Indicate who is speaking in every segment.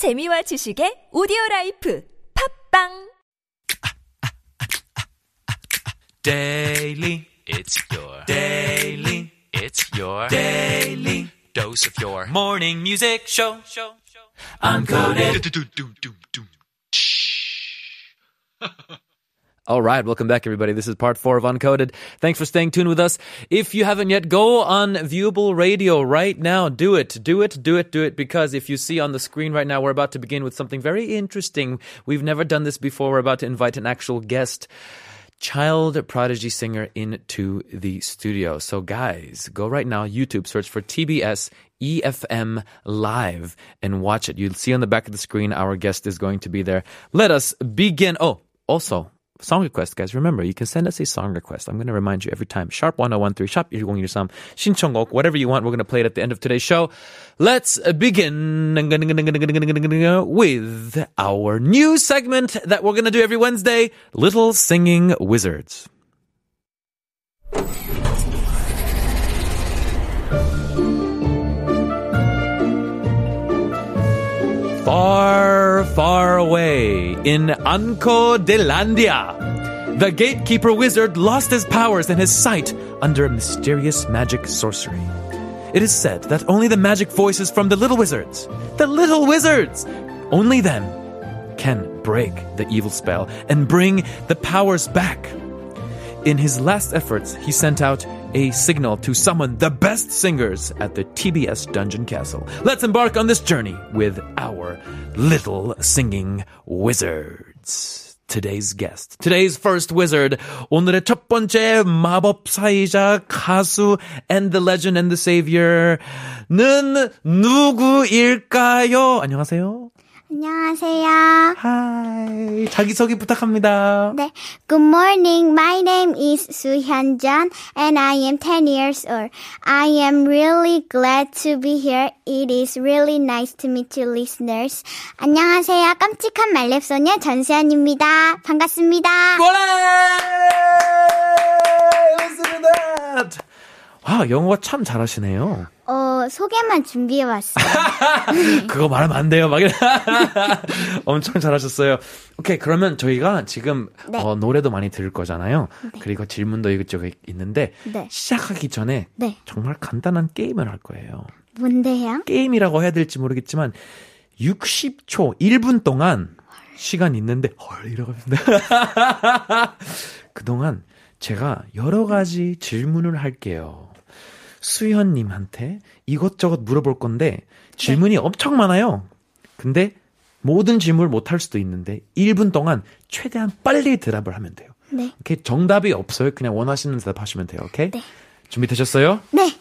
Speaker 1: 재미와 지식의 오디오 라이프 팝빵
Speaker 2: Daily, it's your daily, it's your daily dose of your morning music show. Uncoded.
Speaker 3: All right, welcome back, everybody. This is part four of Uncoded. Thanks for staying tuned with us. If you haven't yet, go on Viewable Radio right now. Do it, do it, do it, do it. Because if you see on the screen right now, we're about to begin with something very interesting. We've never done this before. We're about to invite an actual guest child prodigy singer into the studio. So guys, go right now, YouTube, search for TBS EFM Live and watch it. You'll see on the back of the screen our guest is going to be there. Let us begin. Oh, also, song request, guys. Remember, you can send us a song request. I'm going to remind you every time. Sharp 1013, sharp 1013, 신청곡, whatever you want. We're going to play it at the end of today's show. Let's begin with our new segment that we're going to do every Wednesday, Little Singing Wizards. Far, far away in Anco de Landia, the gatekeeper wizard lost his powers and his sight under a mysterious magic sorcery. It is said that only the magic voices from the little wizards, the little wizards, only them can break the evil spell and bring the powers back. In his last efforts, he sent out a signal to summon the best singers at the TBS Dungeon Castle. Let's embark on this journey with our little singing wizards. Today's guest, today's first wizard, 오늘의 첫 번째 마법사이자 가수 and the legend and the savior는 누구일까요? 안녕하세요.
Speaker 4: 안녕하세요.
Speaker 3: 하이. 자기소개 부탁합니다.
Speaker 4: 네. Good morning. My name is Suhyunjan and I am 10 years old. I am really glad to be here. It is really nice to meet you listeners. 안녕하세요. 깜찍한 말렙소녀 전수현입니다. 반갑습니다.
Speaker 3: Listen to that. 와, 영어가 참 잘하시네요.
Speaker 4: 어, 소개만 준비해 왔어요.
Speaker 3: 그거 말하면 안 돼요. 막. 엄청 잘하셨어요. 오케이, 그러면 저희가 지금
Speaker 4: 네.
Speaker 3: 어, 노래도 많이 들을 거잖아요. 그리고 질문도 이것저것 있는데
Speaker 4: 네.
Speaker 3: 시작하기 전에
Speaker 4: 네.
Speaker 3: 정말 간단한 게임을 할 거예요.
Speaker 4: 뭔데요?
Speaker 3: 게임이라고 해야 될지 모르겠지만 60초, 1분 동안 시간 있는데 헐 이러거든요. 그동안 제가 여러 가지 질문을 할게요. 수현님한테 이것저것 물어볼 건데 질문이 엄청 많아요. 근데 모든 질문을 못 할 수도 있는데 1분 동안 최대한 빨리 대답을 하면 돼요.
Speaker 4: 네.
Speaker 3: 이렇게 정답이 없어요. 그냥 원하시는 대답 하시면 돼요. 오케이?
Speaker 4: 네.
Speaker 3: 준비되셨어요?
Speaker 4: 네.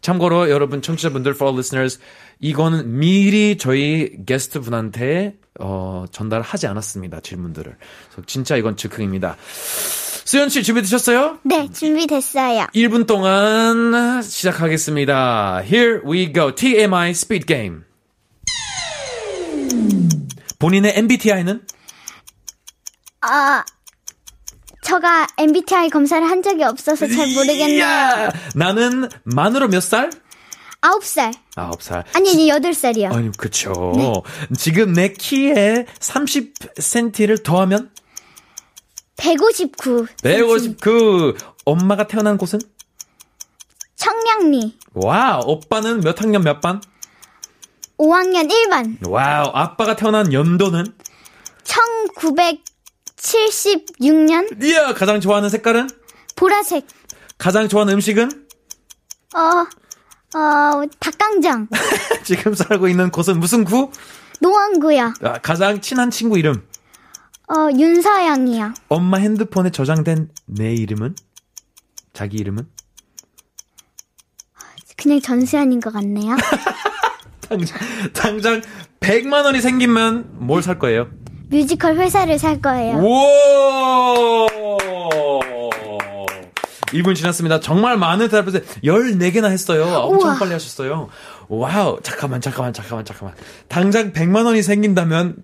Speaker 3: 참고로 여러분 청취자분들, for listeners, 이거는 미리 저희 게스트 분한테 어, 전달하지 않았습니다. 질문들을. 진짜 이건 즉흥입니다. 수현 씨 준비되셨어요?
Speaker 4: 네, 준비됐어요.
Speaker 3: 1분 동안 시작하겠습니다. Here we go. TMI Speed Game. 본인의 MBTI는?
Speaker 4: 아, 저가 MBTI 검사를 한 적이 없어서 잘 모르겠네요.
Speaker 3: 이야! 나는 만으로 몇 살?
Speaker 4: 아홉 살.
Speaker 3: 아홉 살.
Speaker 4: 아니, 아니, 여덟 살이요.
Speaker 3: 아니, 그쵸. 지금 내 키에 30cm를 더하면?
Speaker 4: 159.
Speaker 3: 159. 엄마가 태어난 곳은?
Speaker 4: 청량리.
Speaker 3: 와우. 오빠는 몇 학년 몇 반?
Speaker 4: 5학년 1반.
Speaker 3: 와우. 아빠가 태어난 연도는?
Speaker 4: 1976년.
Speaker 3: 이야. 가장 좋아하는 색깔은?
Speaker 4: 보라색.
Speaker 3: 가장 좋아하는 음식은?
Speaker 4: 어, 어, 닭강정.
Speaker 3: 지금 살고 있는 곳은 무슨 구?
Speaker 4: 노원구요.
Speaker 3: 아, 가장 친한 친구 이름.
Speaker 4: 어, 윤서영이요.
Speaker 3: 엄마 핸드폰에 저장된 내 이름은? 자기 이름은?
Speaker 4: 그냥 전수현인 것 같네요.
Speaker 3: 당장, 당장 100만 원이 생기면 뭘 살 거예요?
Speaker 4: 뮤지컬 회사를 살 거예요.
Speaker 3: 우와! 1분 지났습니다. 정말 많이 했어요. 14개나 했어요. 엄청
Speaker 4: 우와.
Speaker 3: 빨리 하셨어요. 와우. 잠깐만, 잠깐만, 잠깐만, 잠깐만. 당장 100만 원이 생긴다면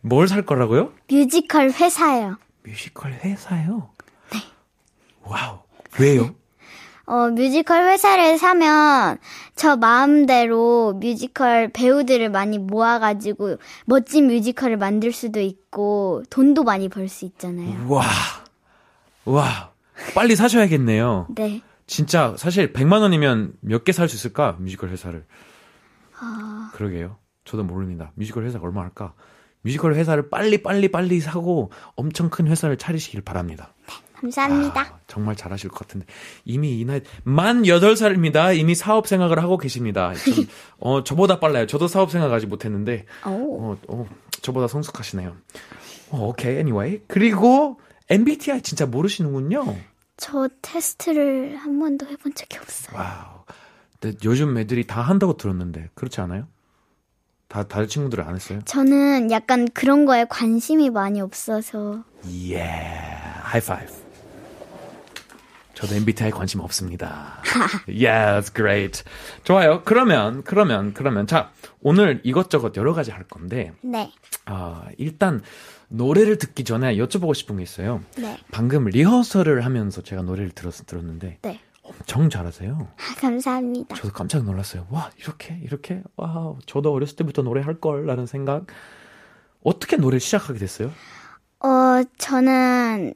Speaker 3: 뭘 살 거라고요?
Speaker 4: 뮤지컬 회사요.
Speaker 3: 뮤지컬 회사요? 네. 와우. 왜요?
Speaker 4: 어, 뮤지컬 회사를 사면 저 마음대로 뮤지컬 배우들을 많이 모아가지고 멋진 뮤지컬을 만들 수도 있고 돈도 많이 벌 수 있잖아요.
Speaker 3: 와. 와. 빨리 사셔야겠네요.
Speaker 4: 네.
Speaker 3: 진짜 사실 100만 원이면 몇 개 살 수 있을까? 뮤지컬 회사를. 그러게요. 저도 모릅니다. 뮤지컬 회사가 얼마 할까? 뮤지컬 회사를 빨리 빨리 빨리 사고 엄청 큰 회사를 차리시길 바랍니다.
Speaker 4: 감사합니다.
Speaker 3: 아, 정말 잘하실 것 같은데 이미 이 나이 만 8살입니다. 이미 사업 생각을 하고 계십니다. 좀, 어 저보다 빨라요. 저도 사업 생각 아직 못 했는데
Speaker 4: 오.
Speaker 3: 어, 어 저보다 성숙하시네요. 어, 오케이. anyway. 그리고 MBTI 진짜 모르시는군요.
Speaker 4: 저 테스트를 한 번도 해본 적이 없어요.
Speaker 3: 와우. 근데 요즘 애들이 다 한다고 들었는데 그렇지 않아요? 다 다른 친구들 안 했어요?
Speaker 4: 저는 약간 그런 거에 관심이 많이 없어서
Speaker 3: 예. 하이파이브. 저도 MBTI 관심 없습니다. yes, great. 좋아요. 그러면 그러면 그러면 자, 오늘 이것저것 여러 가지 할 건데
Speaker 4: 네,
Speaker 3: 아, 일단 노래를 듣기 전에 여쭤보고 싶은 게 있어요.
Speaker 4: 네,
Speaker 3: 방금 리허설을 하면서 제가 노래를 들었, 들었는데
Speaker 4: 네.
Speaker 3: 엄청 잘하세요.
Speaker 4: 아, 감사합니다.
Speaker 3: 저도 깜짝 놀랐어요. 와, 이렇게, 이렇게, 와, 저도 어렸을 때부터 노래할 걸, 라는 생각. 어떻게 노래를 시작하게 됐어요?
Speaker 4: 어, 저는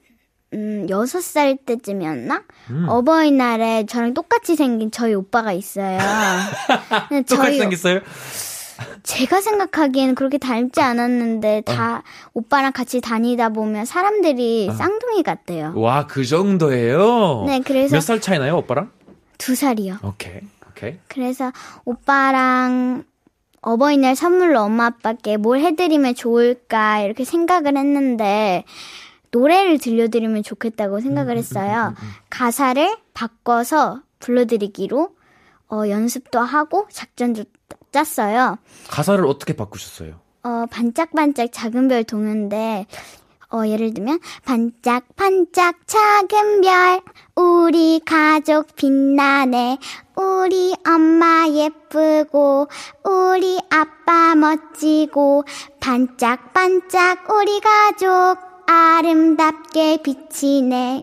Speaker 4: 음, 6살 때쯤이었나?
Speaker 3: 음.
Speaker 4: 어버이날에 저랑 똑같이 생긴 저희 오빠가 있어요.
Speaker 3: 똑같이
Speaker 4: 저희
Speaker 3: 생겼어요?
Speaker 4: 제가 생각하기에는 그렇게 닮지 않았는데 다 오빠랑 같이 다니다 보면 사람들이 쌍둥이 같대요.
Speaker 3: 와, 그 정도예요?
Speaker 4: 네, 그래서
Speaker 3: 몇 살 차이 나요, 오빠랑?
Speaker 4: 두 살이요.
Speaker 3: 오케이, 오케이.
Speaker 4: 그래서 오빠랑 어버이날 선물로 엄마 아빠께 뭘 해드리면 좋을까 이렇게 생각을 했는데 노래를 들려드리면 좋겠다고 생각을 했어요. 가사를 바꿔서 불러드리기로 어, 연습도 하고 작전도 짰어요.
Speaker 3: 가사를 어떻게 바꾸셨어요?
Speaker 4: 어, 반짝반짝 작은 별 동요인데, 어, 예를 들면, 반짝반짝 작은 별, 우리 가족 빛나네, 우리 엄마 예쁘고, 우리 아빠 멋지고, 반짝반짝 우리 가족, 아름답게 비치네.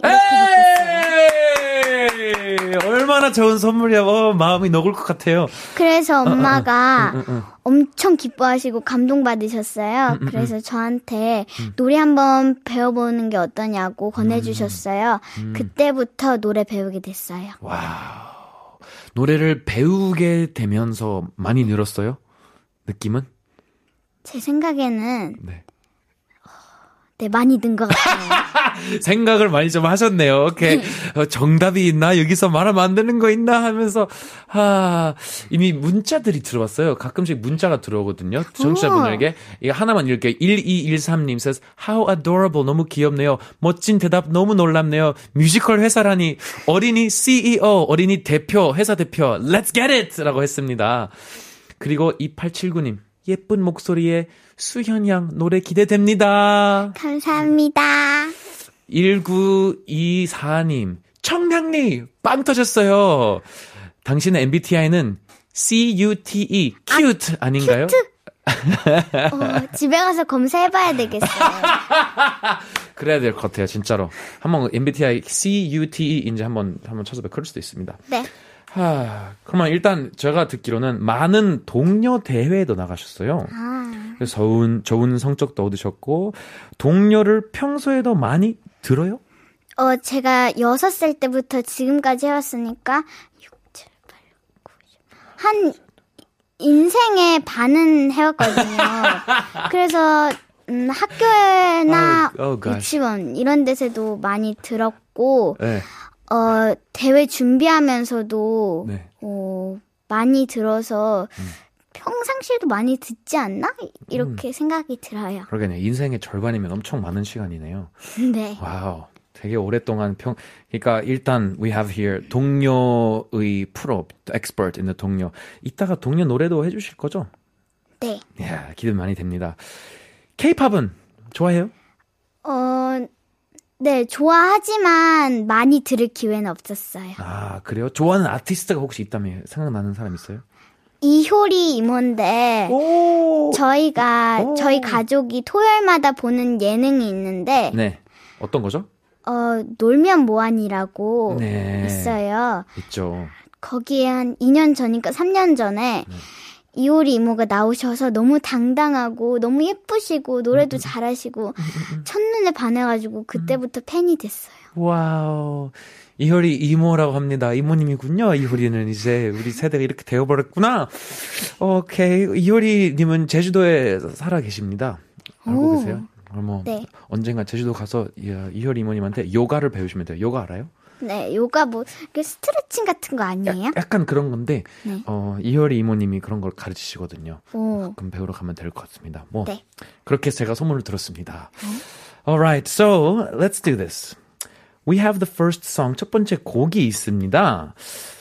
Speaker 3: 얼마나 좋은 선물이야. 어, 마음이 녹을 것 같아요.
Speaker 4: 그래서 엄마가
Speaker 3: 응, 응.
Speaker 4: 엄청 기뻐하시고 감동받으셨어요. 그래서 저한테 노래 한번 배워보는 게 어떠냐고 권해주셨어요. 그때부터 노래 배우게 됐어요.
Speaker 3: 와우. 노래를 배우게 되면서 많이 늘었어요? 느낌은?
Speaker 4: 제 생각에는
Speaker 3: 네.
Speaker 4: 네 많이 는 것 같아요.
Speaker 3: 생각을 많이 좀 하셨네요. 오케이. 어, 정답이 있나? 여기서 말하면 안 되는 거 있나? 하면서, 아, 이미 문자들이 들어왔어요. 가끔씩 문자가 들어오거든요. 정치자분들에게. 이거 하나만 읽을게요. 1213님 says, how adorable. 너무 귀엽네요. 멋진 대답 너무 놀랍네요. 뮤지컬 회사라니. 어린이 CEO, 어린이 대표, 회사 대표. Let's get it! 라고 했습니다. 그리고 2879님. 예쁜 목소리에 수현 양 노래 기대됩니다.
Speaker 4: 감사합니다.
Speaker 3: 1924님, 청량리, 빵 터졌어요. 당신의 MBTI는 CUTE, cute 아 닌가요?
Speaker 4: 어, 집에 가서 검사해봐야 되겠어요.
Speaker 3: 그래야 될 것 같아요, 진짜로. 한번 MBTI CUTE인지 한번, 한번 찾아봐. 그럴 수도 있습니다.
Speaker 4: 네.
Speaker 3: 하, 그러면 일단 제가 듣기로는 많은 동료 대회에도 나가셨어요.
Speaker 4: 아,
Speaker 3: 그래서 좋은, 좋은 성적도 얻으셨고, 동료를 평소에도 많이 들어요?
Speaker 4: 어, 제가 6살 때부터 지금까지 해왔으니까, 6, 7, 8, 9, 10. 한, 인생의 반은 해왔거든요. 그래서, 음, 학교나
Speaker 3: oh gosh.
Speaker 4: 유치원, 이런 데서도 많이 들었고,
Speaker 3: 네.
Speaker 4: 어, 대회 준비하면서도,
Speaker 3: 네.
Speaker 4: 어, 많이 들어서,
Speaker 3: 음.
Speaker 4: 평상시에도 많이 듣지 않나? 이렇게 생각이 들어요.
Speaker 3: 그러겠네요. 인생의 절반이면 엄청 많은 시간이네요.
Speaker 4: 네.
Speaker 3: 와우. 되게 오랫동안 평, 그러니까 일단 we have here 동요의 프로, expert in the 동요. 이따가 동요 노래도 해 주실 거죠?
Speaker 4: 네.
Speaker 3: 야 기대 많이 됩니다. K-팝은 좋아해요?
Speaker 4: 어, 네, 좋아하지만 많이 들을 기회는 없었어요.
Speaker 3: 아 그래요? 좋아하는 아티스트가 혹시 있다면 생각나는 사람 있어요?
Speaker 4: 이효리 이모인데,
Speaker 3: 오.
Speaker 4: 저희가,
Speaker 3: 오.
Speaker 4: 저희 가족이 토요일마다 보는 예능이 있는데,
Speaker 3: 네. 어떤 거죠?
Speaker 4: 어, 놀면 뭐하니라고
Speaker 3: 네.
Speaker 4: 있어요.
Speaker 3: 있죠.
Speaker 4: 거기에 한 2년 전인가 3년 전에
Speaker 3: 네.
Speaker 4: 이효리 이모가 나오셔서 너무 당당하고 너무 예쁘시고
Speaker 3: 음,
Speaker 4: 노래도 잘하시고 첫눈에 반해가지고 그때부터 팬이 됐어요.
Speaker 3: wow. 이효리 이모라고 합니다. 이모님이군요. 이효리는 이제 우리 세대가 이렇게 되어버렸구나. 오케이. 이효리님은 제주도에 살아 계십니다. 알고
Speaker 4: 오.
Speaker 3: 계세요? 뭐
Speaker 4: 네.
Speaker 3: 언젠가 제주도 가서 이- 이효리 이모님한테 요가를 배우시면 돼요. 요가 알아요?
Speaker 4: 네, 요가 뭐 이렇게 스트레칭 같은 거 아니에요?
Speaker 3: 약간 그런 건데
Speaker 4: 네.
Speaker 3: 어, 이효리 이모님이 그런 걸 가르치시거든요.
Speaker 4: 오.
Speaker 3: 그럼 배우러 가면 될 것 같습니다. 뭐
Speaker 4: 네.
Speaker 3: 그렇게 제가 소문을 들었습니다. Alright, so let's do this. We have the first song. 첫 번째 곡이 있습니다.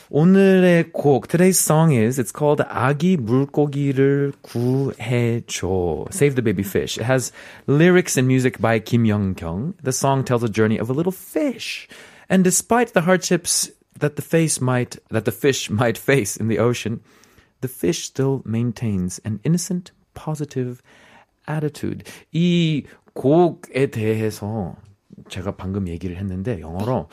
Speaker 3: 오늘의 곡, today's song is, it's called 아기 물고기를 구해줘. Save the baby fish. It has lyrics and music by Kim Young-kyung. The song tells the journey of a little fish. And despite the hardships that the face might, that the fish might face in the ocean, the fish still maintains an innocent, positive attitude. 이 곡에 대해서 제가 방금 얘기를 했는데 영어로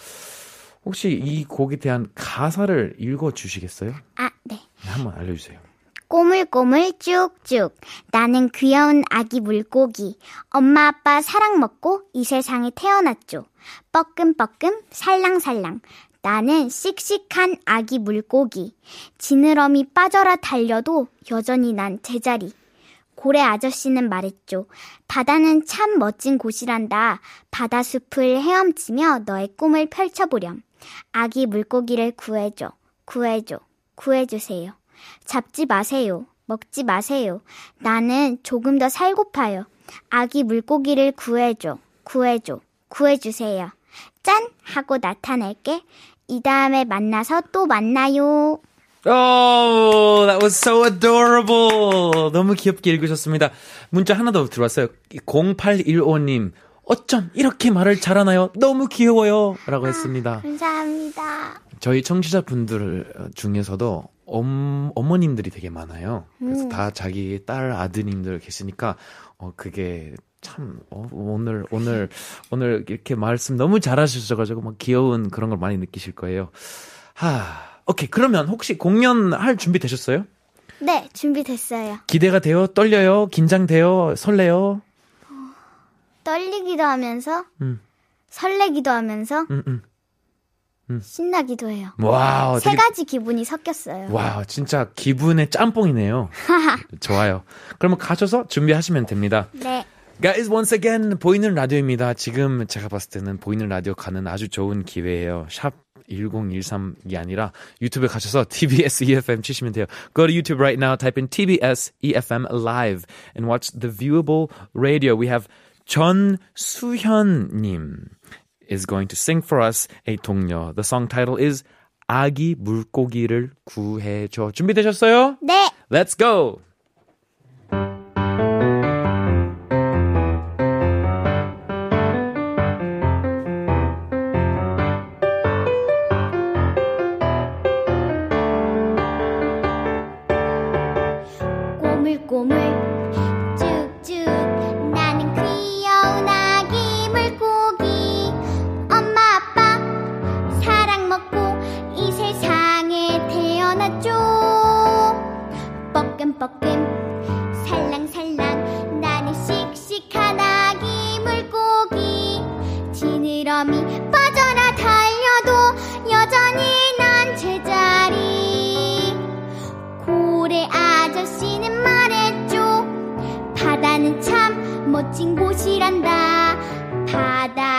Speaker 3: 혹시 이 곡에 대한 가사를 읽어 주시겠어요?
Speaker 4: 아, 네.
Speaker 3: 한번 알려 주세요.
Speaker 4: 꼬물꼬물 쭉쭉. 나는 귀여운 아기 물고기. 엄마 아빠 사랑 먹고 이 세상에 태어났죠. 뻐끔뻐끔 살랑살랑. 나는 씩씩한 아기 물고기. 지느러미 빠져라 달려도 여전히 난 제자리. 고래 아저씨는 말했죠. 바다는 참 멋진 곳이란다. 바다 숲을 헤엄치며 너의 꿈을 펼쳐보렴. 아기 물고기를 구해줘. 구해줘. 구해주세요. 잡지 마세요. 먹지 마세요. 나는 조금 더 살고파요. 아기 물고기를 구해줘. 구해줘. 구해주세요. 짠! 하고 나타낼게. 이 다음에 만나서 또 만나요.
Speaker 3: Oh, that was so adorable. 너무 귀엽게 읽으셨습니다. 문자 하나 더 들어왔어요. 0815님. 어쩜 이렇게 말을 잘하나요? 너무 귀여워요. 라고 했습니다.
Speaker 4: 감사합니다.
Speaker 3: 저희 청취자분들 중에서도 엄, 어머님들이 되게 많아요. 그래서 다 자기 딸 아드님들 계시니까 어 그게 참 어, 오늘 오늘 오늘 이렇게 말씀 너무 잘하셔가지고 막 귀여운 그런 걸 많이 느끼실 거예요. 하, 오케이 그러면 혹시 공연 할 준비 되셨어요?
Speaker 4: 네, 준비됐어요.
Speaker 3: 기대가 돼요? 떨려요? 긴장돼요? 설레요?
Speaker 4: 떨리기도 하면서,
Speaker 3: 음.
Speaker 4: 설레기도 하면서,
Speaker 3: 음, 음.
Speaker 4: 신나기도 해요.
Speaker 3: wow,
Speaker 4: 세
Speaker 3: 되게
Speaker 4: 가지 기분이 섞였어요.
Speaker 3: 와, 진짜 기분의 짬뽕이네요. 좋아요. 그러면 가셔서 준비하시면 됩니다.
Speaker 4: 네.
Speaker 3: Guys, once again, 보이는 라디오입니다. 지금 제가 봤을 때는 보이는 라디오 가는 아주 좋은 기회예요. 샵 1013이 아니라 유튜브에 가셔서 TBS EFM 치시면 돼요. Go to YouTube right now, type in TBS EFM Live and watch the viewable radio. We have 전수현님 is going to sing for us a 동요. The song title is 아기 물고기를 구해줘. 준비되셨어요?
Speaker 4: 네.
Speaker 3: Let's go!
Speaker 4: 멋진 곳이란다. 바다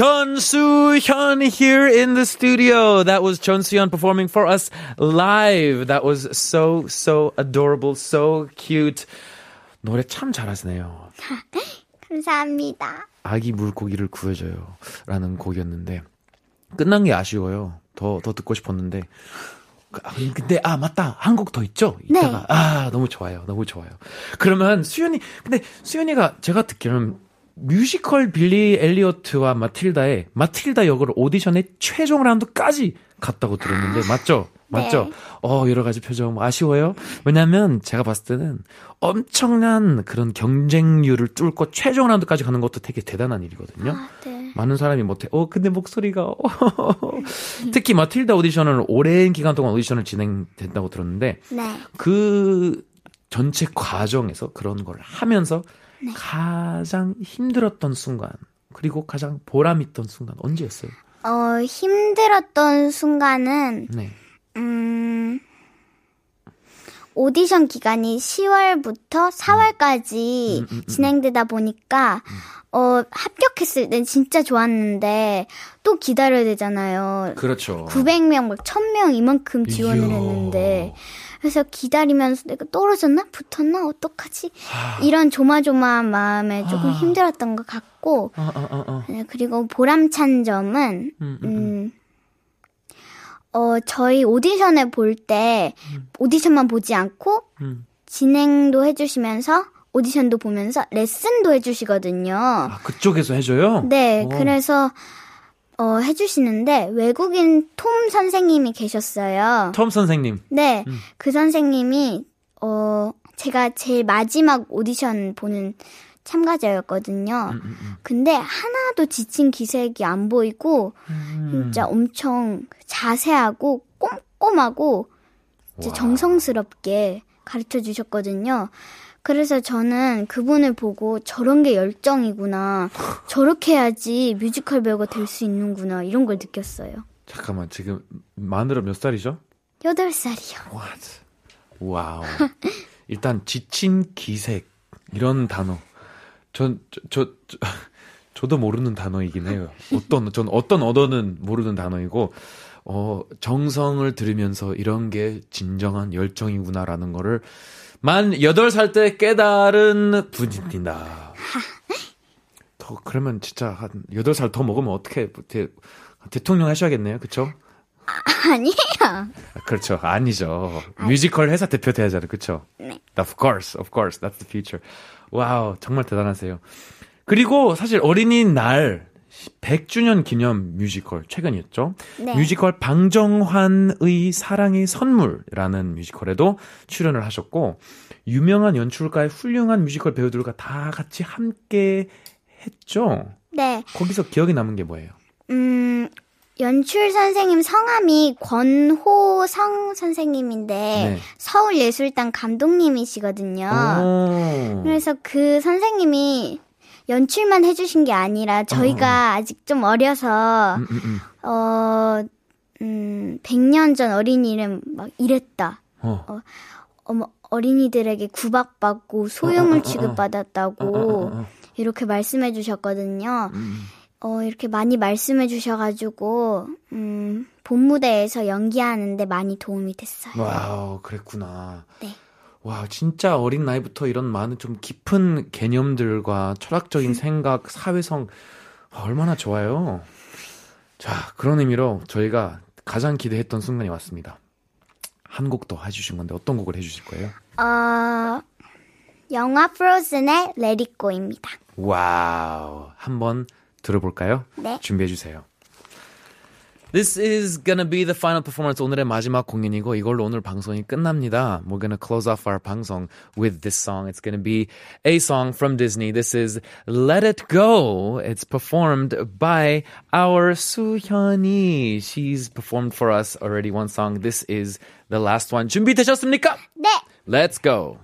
Speaker 3: and gentlemen, we had Chon Soo Hyun here in the studio. That was Chon Soo Hyun performing for us live. That was so, so adorable, so cute. 노래 참 잘하시네요.
Speaker 4: 감사합니다
Speaker 3: 아기 물고기를 구해줘요. 라는 곡이었는데, 끝난 게 아쉬워요. 더, 더 듣고 싶었는데. 그, 아, 근데, 아, 맞다. 한 곡 더 있죠? 이따가.
Speaker 4: 네.
Speaker 3: 아, 너무 좋아요. 너무 좋아요. 그러면 수연이, 근데 수연이가 제가 듣기로는 뮤지컬 빌리 엘리어트와 마틸다의 마틸다 역을 오디션의 최종 라운드까지 갔다고 들었는데, 맞죠? 맞죠?
Speaker 4: 네.
Speaker 3: 어, 여러 가지 표정 뭐 아쉬워요? 왜냐면 제가 봤을 때는 엄청난 그런 경쟁률을 뚫고 최종 라운드까지 가는 것도 되게 대단한 일이거든요.
Speaker 4: 아, 네.
Speaker 3: 많은 사람이 못해. 어, 근데 목소리가. 특히 마틸다 오디션은 오랜 기간 동안 오디션을 진행된다고 들었는데
Speaker 4: 네.
Speaker 3: 그 전체 과정에서 그런 걸 하면서
Speaker 4: 네.
Speaker 3: 가장 힘들었던 순간 그리고 가장 보람 있던 순간 언제였어요?
Speaker 4: 어, 힘들었던 순간은,
Speaker 3: 네.
Speaker 4: 음, 오디션 기간이 10월부터 4월까지
Speaker 3: 음, 음, 음.
Speaker 4: 진행되다 보니까, 어, 합격했을 땐 진짜 좋았는데, 또 기다려야 되잖아요.
Speaker 3: 그렇죠.
Speaker 4: 900명, 막 1000명 이만큼 지원을
Speaker 3: 이야.
Speaker 4: 했는데, 그래서 기다리면서 내가 떨어졌나? 붙었나? 어떡하지?
Speaker 3: 하.
Speaker 4: 이런 조마조마한 마음에 조금
Speaker 3: 아.
Speaker 4: 힘들었던 것 같고,
Speaker 3: 어.
Speaker 4: 네, 그리고 보람찬 점은,
Speaker 3: 음, 음, 음.
Speaker 4: 음, 어, 저희 오디션을 볼 때, 오디션만 보지 않고,
Speaker 3: 음.
Speaker 4: 진행도 해주시면서, 오디션도 보면서 레슨도 해주시거든요.
Speaker 3: 아, 그쪽에서 해줘요?
Speaker 4: 네,
Speaker 3: 오.
Speaker 4: 그래서, 어, 해주시는데, 외국인 톰 선생님이 계셨어요.
Speaker 3: 톰 선생님.
Speaker 4: 네,
Speaker 3: 음.
Speaker 4: 그 선생님이, 어, 제가 제일 마지막 오디션 보는 참가자였거든요.
Speaker 3: 음, 음, 음.
Speaker 4: 근데 하나도 지친 기색이 안 보이고,
Speaker 3: 음.
Speaker 4: 진짜 엄청 자세하고 꼼꼼하고. 정성스럽게 가르쳐 주셨거든요. 그래서 저는 그분을 보고 저런 게 열정이구나. 저렇게 해야지 뮤지컬 배우가 될 수 있는구나. 이런 걸 느꼈어요.
Speaker 3: 잠깐만, 지금 만으로 몇 살이죠?
Speaker 4: 8살이요.
Speaker 3: What? wow. 일단 지친 기색 이런 단어. 전 저 저 저, 저도 모르는 단어이긴 해요. 어떤 전 어떤 언어는 모르는 단어이고 어 정성을 들으면서 이런 게 진정한 열정이구나라는 거를 만 8살 때 깨달은 분입니다. 더 그러면 진짜 한 8살 더 먹으면 어떻게 대, 대통령 하셔야겠네요. 그쵸
Speaker 4: 아니에요.
Speaker 3: 아, 그렇죠. 아니죠. 뮤지컬 회사 대표 돼야잖아요. 그렇죠?
Speaker 4: 네.
Speaker 3: Of course, of course. That's the future. wow, 정말 대단하세요. 그리고 사실 어린이날 100주년 기념 뮤지컬 최근이었죠.
Speaker 4: 네.
Speaker 3: 뮤지컬 방정환의 사랑의 선물이라는 뮤지컬에도 출연을 하셨고 유명한 연출가의 훌륭한 뮤지컬 배우들과 다 같이 함께 했죠.
Speaker 4: 네.
Speaker 3: 거기서 기억에 남은 게 뭐예요?
Speaker 4: 음, 연출 선생님 성함이 권호성 선생님인데
Speaker 3: 네.
Speaker 4: 서울예술단 감독님이시거든요.
Speaker 3: 오.
Speaker 4: 그래서 그 선생님이 연출만 해주신 게 아니라 저희가 아직 좀 어려서
Speaker 3: 음, 음, 음.
Speaker 4: 어, 음, 100년 전 어린이는 막 이랬다.
Speaker 3: 어.
Speaker 4: 어머, 어린이들에게 구박받고
Speaker 3: 어, 어, 어, 어.
Speaker 4: 취급받았다고
Speaker 3: 어, 어, 어, 어.
Speaker 4: 이렇게 말씀해 주셨거든요.
Speaker 3: 음.
Speaker 4: 어, 이렇게 많이 말씀해 주셔가지고, 음, 본 무대에서 연기하는데 많이 도움이 됐어요.
Speaker 3: wow, 그랬구나.
Speaker 4: 네.
Speaker 3: 와, 진짜 어린 나이부터 이런 많은 좀 깊은 개념들과 철학적인 생각, 사회성, 얼마나 좋아요. 자, 그런 의미로 저희가 가장 기대했던 순간이 왔습니다. 한 곡 더 해주신 건데 어떤 곡을 해주실 거예요?
Speaker 4: 어, 영화 프로즌의 Go입니다.
Speaker 3: 와우. 한번 들어볼까요?
Speaker 4: 네.
Speaker 3: 준비해주세요. This is gonna be the final performance. 오늘의 마지막 공연이고 이걸로 오늘 방송이 끝납니다. We're gonna close off our 방송 with this song. It's gonna be a song from Disney. This is Let It Go. It's performed by our 수현이. She's performed for us already one song. This is the last one. 준비되셨습니까?
Speaker 4: 네!
Speaker 3: Let's go.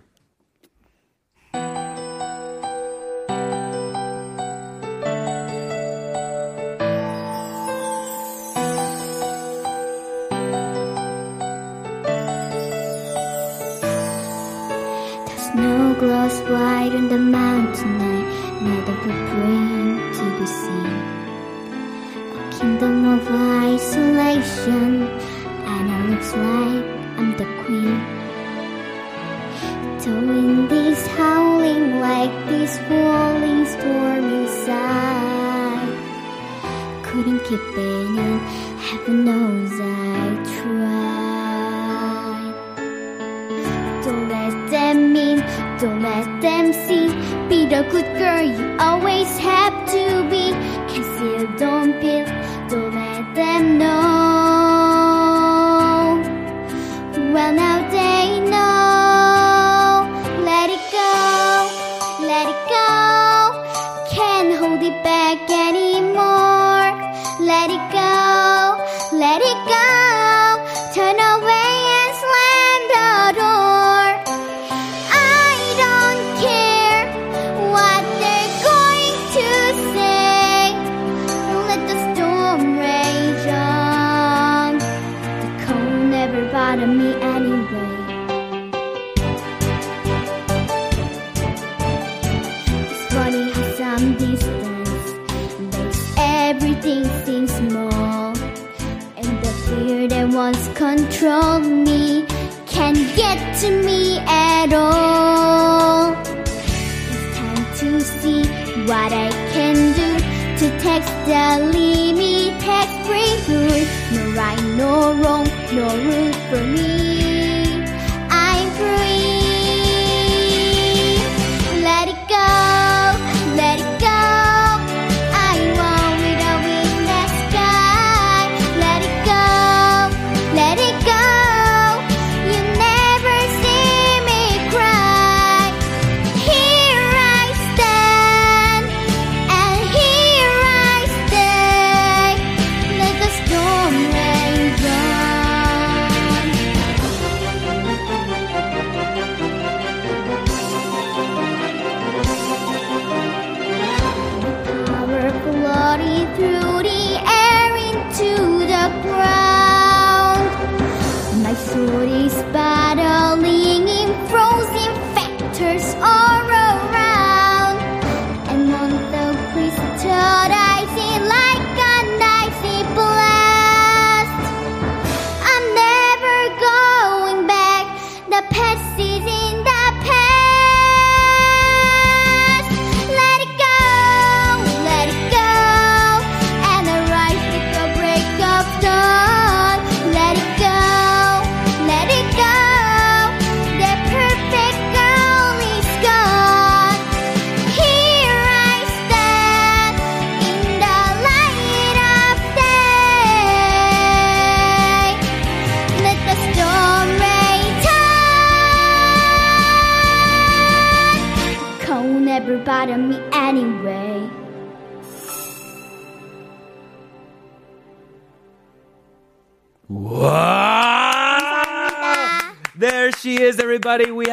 Speaker 4: Couldn't keep it in, heaven knows I tried. Don't let them in, don't let them see. Be the good girl you always have to be. Conceal, don't feel, don't let them know. Me.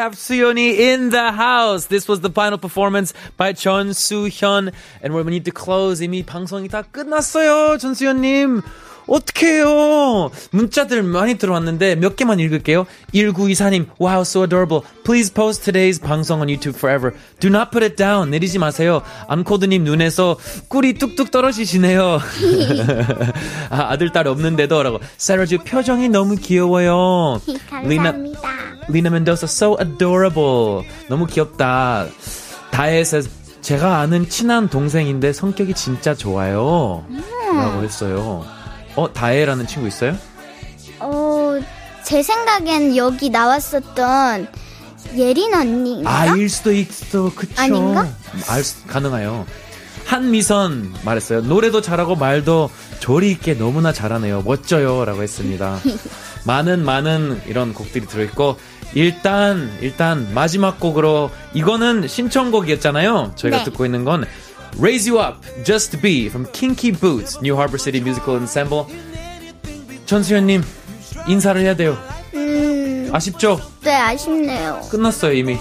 Speaker 3: have Suyoni in the house. This was the final performance by Chon Soo-hyun. And we need to close. 이미 방송이 다 끝났어요, 전수현님. 어떡해요. 문자들 많이 들어왔는데 몇 개만 읽을게요. 1924님, wow, so adorable. Please post today's 방송 on YouTube forever. Do not put it down. 내리지 마세요. 암코드님 눈에서 꿀이 뚝뚝 떨어지시네요. 아, 아들, 딸 없는데도 라고. 사라주 표정이 너무 귀여워요. 리나,
Speaker 4: 감사합니다.
Speaker 3: 리나 멘도사 so adorable. 너무 귀엽다. 다혜에서 제가 아는 친한 동생인데 성격이 진짜 좋아요. 라고 했어요. 어, 다혜라는 친구 있어요?
Speaker 4: 어, 제 생각엔 여기 나왔었던 예린 언니인가?
Speaker 3: 아, 일 수도 있어. 그쵸.
Speaker 4: 아닌가?
Speaker 3: 알 수, 가능해요. 한미선 말했어요. 노래도 잘하고 말도 조리 있게 너무나 잘하네요. 멋져요. 라고 했습니다. 많은 많은 이런 곡들이 들어있고 일단 일단 마지막 곡으로 이거는 신청곡이었잖아요. 저희가
Speaker 4: 네.
Speaker 3: 듣고 있는 건 Raise You Up, Just Be from Kinky Boots, New Harbor City Musical Ensemble. 전수현님 인사를 해야 돼요.
Speaker 4: 음,
Speaker 3: 아쉽죠?
Speaker 4: 네, 아쉽네요.
Speaker 3: 끝났어요 이미.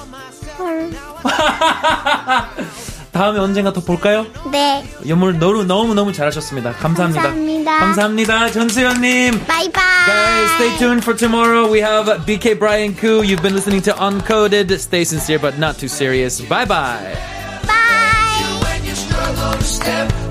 Speaker 4: 헐.
Speaker 3: 다음에 언젠가 더 볼까요?
Speaker 4: 네,
Speaker 3: 연물 너무 너무 너무 잘하셨습니다. 감사합니다.
Speaker 4: 감사합니다.
Speaker 3: 감사합니다. 전수현님.
Speaker 4: 바이바이.
Speaker 3: Guys, stay tuned for tomorrow. We have BK Brian Koo. You've been listening to Uncoded. Stay sincere but not too serious. Bye bye.
Speaker 4: 바
Speaker 2: step,